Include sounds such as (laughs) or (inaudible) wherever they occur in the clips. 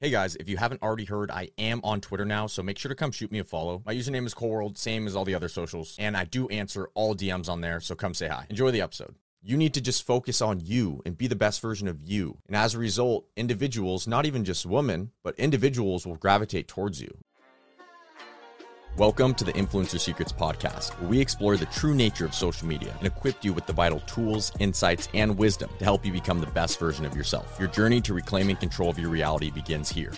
Hey guys, if you haven't already heard, I am on Twitter now, so make sure to come shoot me a follow. My username is Coleworld, same as all the other socials, and I do answer all DMs on there, so come say hi. Enjoy the episode. You need to just focus on you and be the best version of you. And as a result, individuals, not even just women, but individuals will gravitate towards you. Welcome to the Influencer Secrets Podcast, where we explore the true nature of social media and equip you with the vital tools, insights, and wisdom to help you become the best version of yourself. Your journey to reclaiming control of your reality begins here.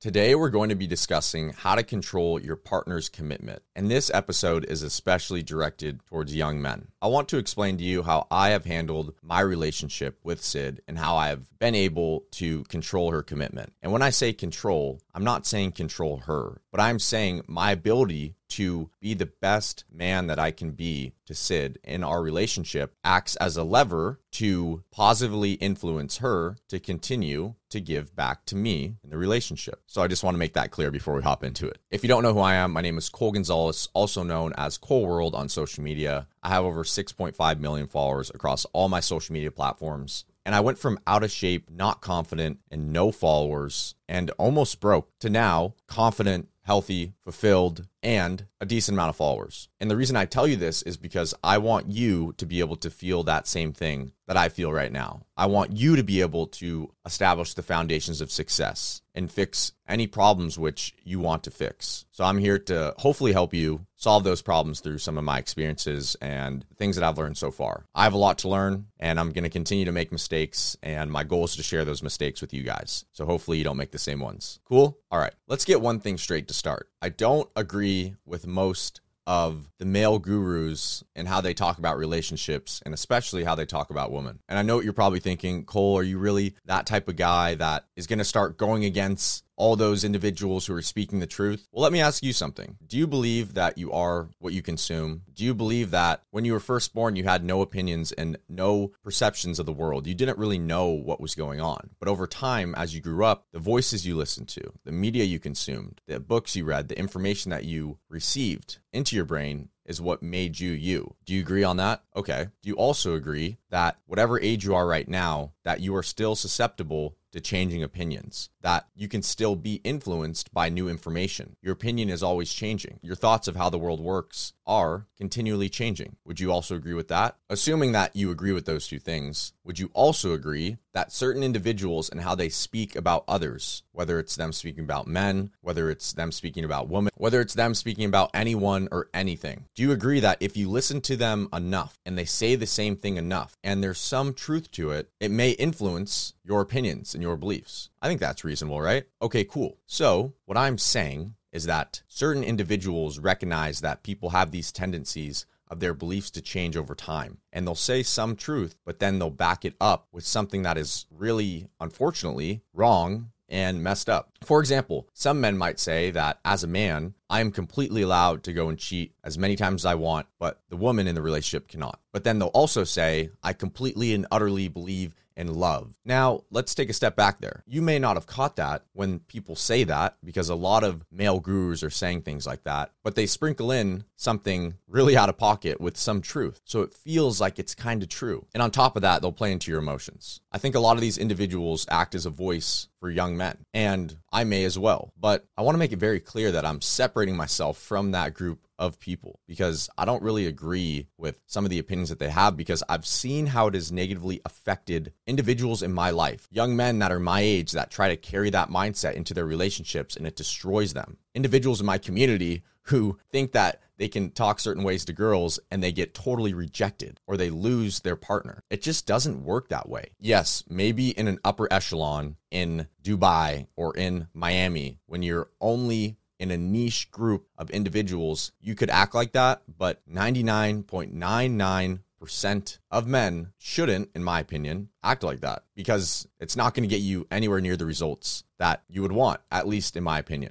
Today, we're going to be discussing how to control your partner's commitment. And this episode is especially directed towards young men. I want to explain to you how I have handled my relationship with Syd and how I have been able to control her commitment. And when I say control, I'm not saying control her, but I'm saying my ability to be the best man that I can be to Syd in our relationship acts as a lever to positively influence her to continue to give back to me in the relationship. So I just want to make that clear before we hop into it. If you don't know who I am, my name is Cole Gonzalez, also known as Cole World on social media. I have over 6.5 million followers across all my social media platforms. And I went from out of shape, not confident, and no followers, and almost broke to now confident, healthy, fulfilled, and a decent amount of followers. And the reason I tell you this is because I want you to be able to feel that same thing that I feel right now. I want you to be able to establish the foundations of success and fix any problems which you want to fix. So I'm here to hopefully help you solve those problems through some of my experiences and things that I've learned so far. I have a lot to learn and I'm going to continue to make mistakes and my goal is to share those mistakes with you guys. So hopefully you don't make the same ones. Cool? All right. Let's get one thing straight to start. I don't agree with most of the male gurus and how they talk about relationships and especially how they talk about women. And I know what you're probably thinking, Cole, are you really that type of guy that is going to start going against all those individuals who are speaking the truth? Well, let me ask you something. Do you believe that you are what you consume? Do you believe that when you were first born, you had no opinions and no perceptions of the world? You didn't really know what was going on. But over time, as you grew up, the voices you listened to, the media you consumed, the books you read, the information that you received into your brain is what made you you. Do you agree on that? Okay. Do you also agree that whatever age you are right now, that you are still susceptible to changing opinions, that you can still be influenced by new information. Your opinion is always changing. Your thoughts of how the world works are continually changing. Would you also agree with that? Assuming that you agree with those two things, would you also agree that certain individuals and how they speak about others, whether it's them speaking about men, whether it's them speaking about women, whether it's them speaking about anyone or anything, do you agree that if you listen to them enough and they say the same thing enough and there's some truth to it, it may influence your opinions and your beliefs? I think that's reasonable, right? Okay, cool. So, what I'm saying is that certain individuals recognize that people have these tendencies of their beliefs to change over time. And they'll say some truth, but then they'll back it up with something that is really, unfortunately, wrong and messed up. For example, some men might say that as a man, I am completely allowed to go and cheat as many times as I want, but the woman in the relationship cannot. But then they'll also say, I completely and utterly believe in love. Now, let's take a step back there. You may not have caught that when people say that because a lot of male gurus are saying things like that, but they sprinkle in something really out of pocket with some truth. So it feels like it's kind of true. And on top of that, they'll play into your emotions. I think a lot of these individuals act as a voice for young men, and I may as well. But I want to make it very clear that I'm separating myself from that group of people because I don't really agree with some of the opinions that they have because I've seen how it has negatively affected individuals in my life, young men that are my age that try to carry that mindset into their relationships and it destroys them. Individuals in my community who think that they can talk certain ways to girls and they get totally rejected or they lose their partner. It just doesn't work that way. Yes, maybe in an upper echelon in Dubai or in Miami when you're only in a niche group of individuals, you could act like that, but 99.99% of men shouldn't, in my opinion, act like that because it's not going to get you anywhere near the results that you would want, at least in my opinion.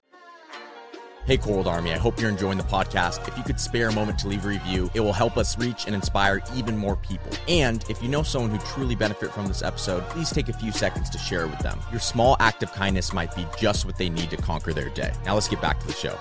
Hey, Cold Army, I hope you're enjoying the podcast. If you could spare a moment to leave a review, it will help us reach and inspire even more people. And if you know someone who truly benefit from this episode, please take a few seconds to share it with them. Your small act of kindness might be just what they need to conquer their day. Now let's get back to the show.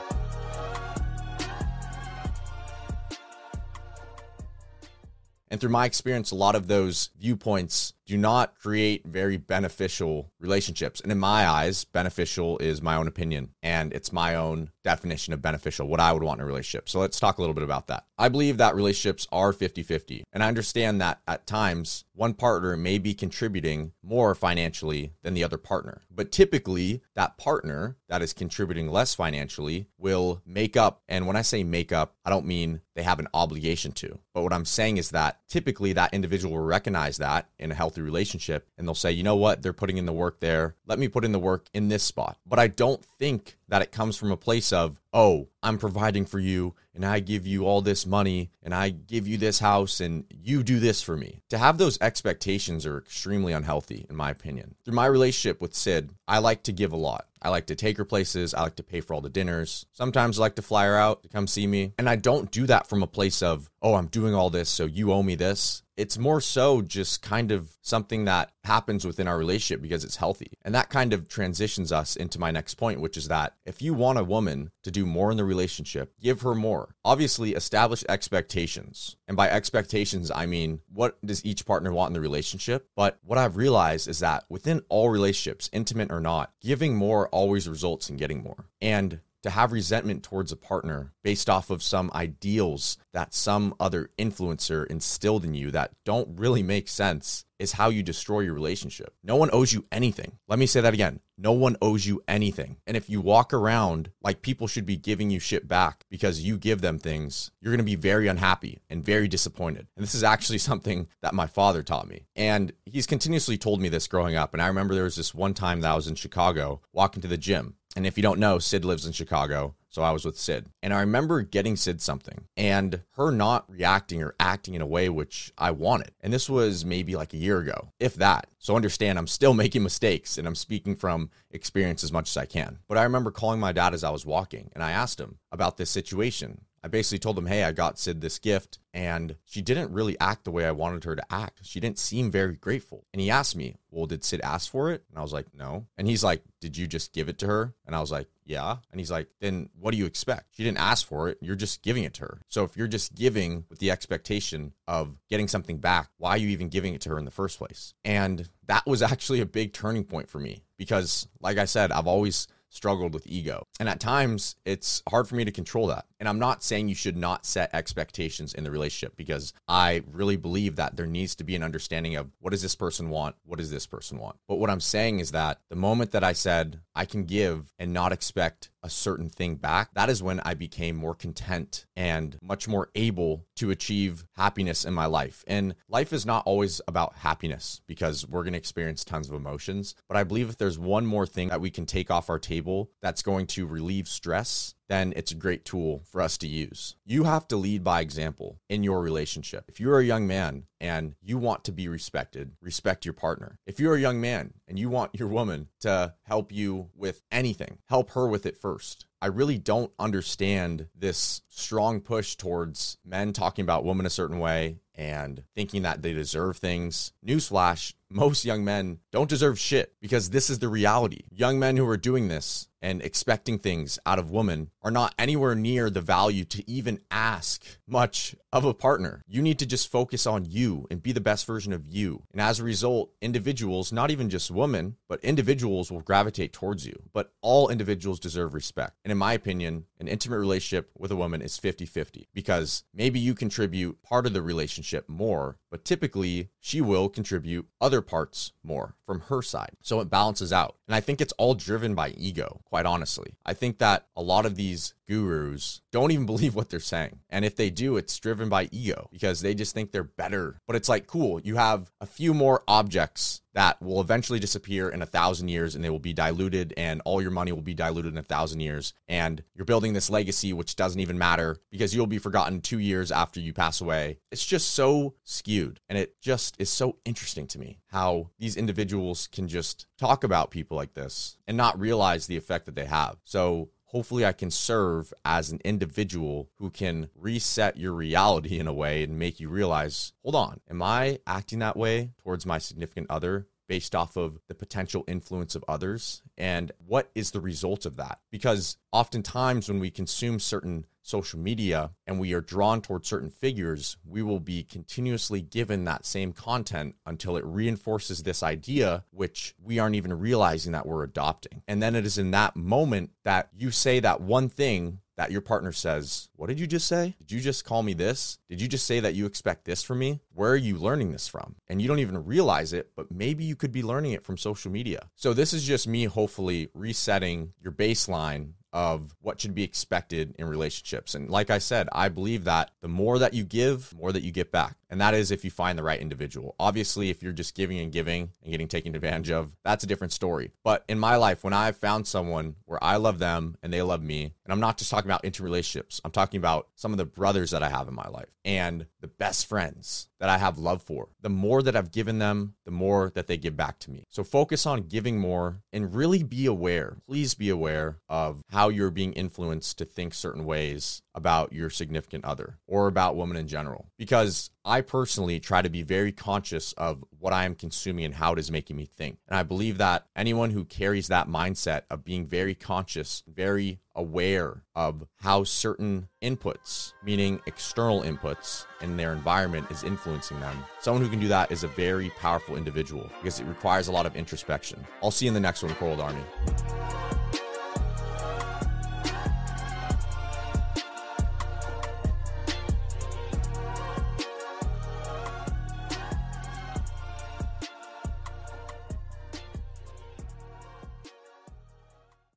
And through my experience, a lot of those viewpoints do not create very beneficial relationships. And in my eyes, beneficial is my own opinion and it's my own definition of beneficial, what I would want in a relationship. So let's talk a little bit about that. I believe that relationships are 50 50. And I understand that at times one partner may be contributing more financially than the other partner. But typically, that partner that is contributing less financially will make up. And when I say make up, I don't mean they have an obligation to. But what I'm saying is that typically that individual will recognize that in a healthy healthy relationship and they'll say, you know what, they're putting in the work there. Let me put in the work in this spot. But I don't think that it comes from a place of, oh, I'm providing for you and I give you all this money and I give you this house and you do this for me. To have those expectations are extremely unhealthy, in my opinion. Through my relationship with Syd, I like to give a lot. I like to take her places. I like to pay for all the dinners. Sometimes I like to fly her out to come see me. And I don't do that from a place of, oh, I'm doing all this, so you owe me this. It's more so just kind of something that happens within our relationship because it's healthy. And that kind of transitions us into my next point, which is that if you want a woman to do more in the relationship, give her more. Obviously, establish expectations. And by expectations, I mean, what does each partner want in the relationship? But what I've realized is that within all relationships, intimate or not, giving more always results in getting more. And to have resentment towards a partner based off of some ideals that some other influencer instilled in you that don't really make sense is how you destroy your relationship. No one owes you anything. Let me say that again. No one owes you anything. And if you walk around like people should be giving you shit back because you give them things, you're going to be very unhappy and very disappointed. And this is actually (laughs) something that my father taught me. And he's continuously told me this growing up. And I remember there was this one time that I was in Chicago walking to the gym. And if you don't know, Syd lives in Chicago. So I was with Syd. And I remember getting Syd something and her not reacting or acting in a way which I wanted. And this was maybe like a year ago, if that. So understand, I'm still making mistakes and I'm speaking from experience as much as I can. But I remember calling my dad as I was walking and I asked him about this situation. I basically told him, hey, I got Syd this gift and she didn't really act the way I wanted her to act. She didn't seem very grateful. And he asked me, Well, did Syd ask for it? And I was like, No. And he's like, Did you just give it to her? And I was like, Yeah. And he's like, Then what do you expect? She didn't ask for it. You're just giving it to her. So if you're just giving with the expectation of getting something back, why are you even giving it to her in the first place? And that was (laughs) actually a big turning point for me because, like I said, I've always struggled with ego. And at times, it's hard for me to control that. And I'm not saying you should not set expectations in the relationship because I really believe that there needs to be an understanding of what does this person want? What does this person want? But what I'm saying is that the moment that I said I can give and not expect a certain thing back, that is when I became more content and much more able to achieve happiness in my life. And life is not always about happiness because we're going to experience tons of emotions. But I believe if there's one more thing that we can take off our table that's going to relieve stress then it's a great tool for us to use. You have to lead by example in your relationship. If you're a young man and you want to be respected, respect your partner. If you're a young man and you want your woman to help you with anything, help her with it first. I really don't understand this strong push towards men talking about women a certain way and thinking that they deserve things. Newsflash, most young men don't deserve shit because this is the reality. Young men who are doing this and expecting things out of women are not anywhere near the value to even ask much of a partner. You need to just focus on you and be the best version of you. And as a result, individuals, not even just women, but individuals will gravitate towards you. But all individuals deserve respect. And in my opinion, an intimate relationship with a woman is 50 50 because maybe you contribute part of the relationship more, but typically she will contribute other parts more from her side. So it balances out. And I think it's all driven by ego, quite honestly. I think that a lot of these gurus don't even (laughs) believe what they're saying. And if they do, it's driven by ego because they just think they're better. But it's like, cool, you have a few more objects that will eventually disappear in a thousand years and they will be diluted and all your money will be diluted in a thousand years. And you're building this legacy, which doesn't even matter because you'll be forgotten two years after you pass away. It's just so skewed. And it just is so interesting to me how these individuals can just talk about people like this and not realize the effect that they have. So hopefully I can serve as an individual who can reset your reality in a way and make you realize, hold on, am I acting that way towards my significant other based off of the potential influence of others? And what is the result of that? Because oftentimes when we consume certain social media and we are drawn towards certain figures, we will be continuously given that same content until it reinforces this idea, which we aren't even realizing that we're adopting. And then it is in that moment that you say that one thing that your partner says, What did you just say? Did you just call me this? Did you just say that you expect this from me? Where are you learning this from? And you don't even realize it, but maybe you could be learning it from social media. So, this is just me hopefully resetting your baseline of what should be expected in relationships. And like I said, I believe that the more that you give, more that you get back. And that is if you find the right individual. Obviously, if you're just giving and giving and getting taken advantage of, that's a different story. But in my life, when I've found someone where I love them and they love me, and I'm not just talking about interrelationships, I'm talking about some of the brothers that I have in my life and the best friends that I have love for. The more that I've given them, the more that they give back to me. So focus on giving more and really be aware. Please be aware of how you're being influenced to think certain ways about your significant other or about women in general. Because I personally try to be very conscious of what I am consuming and how it is making me think. And I believe that anyone who carries that mindset of being very conscious, very aware of how certain inputs, meaning external inputs in their environment, is influencing them. Someone who can do that is a very powerful individual because it requires a lot of introspection. I'll see you in the next one, Coral Army.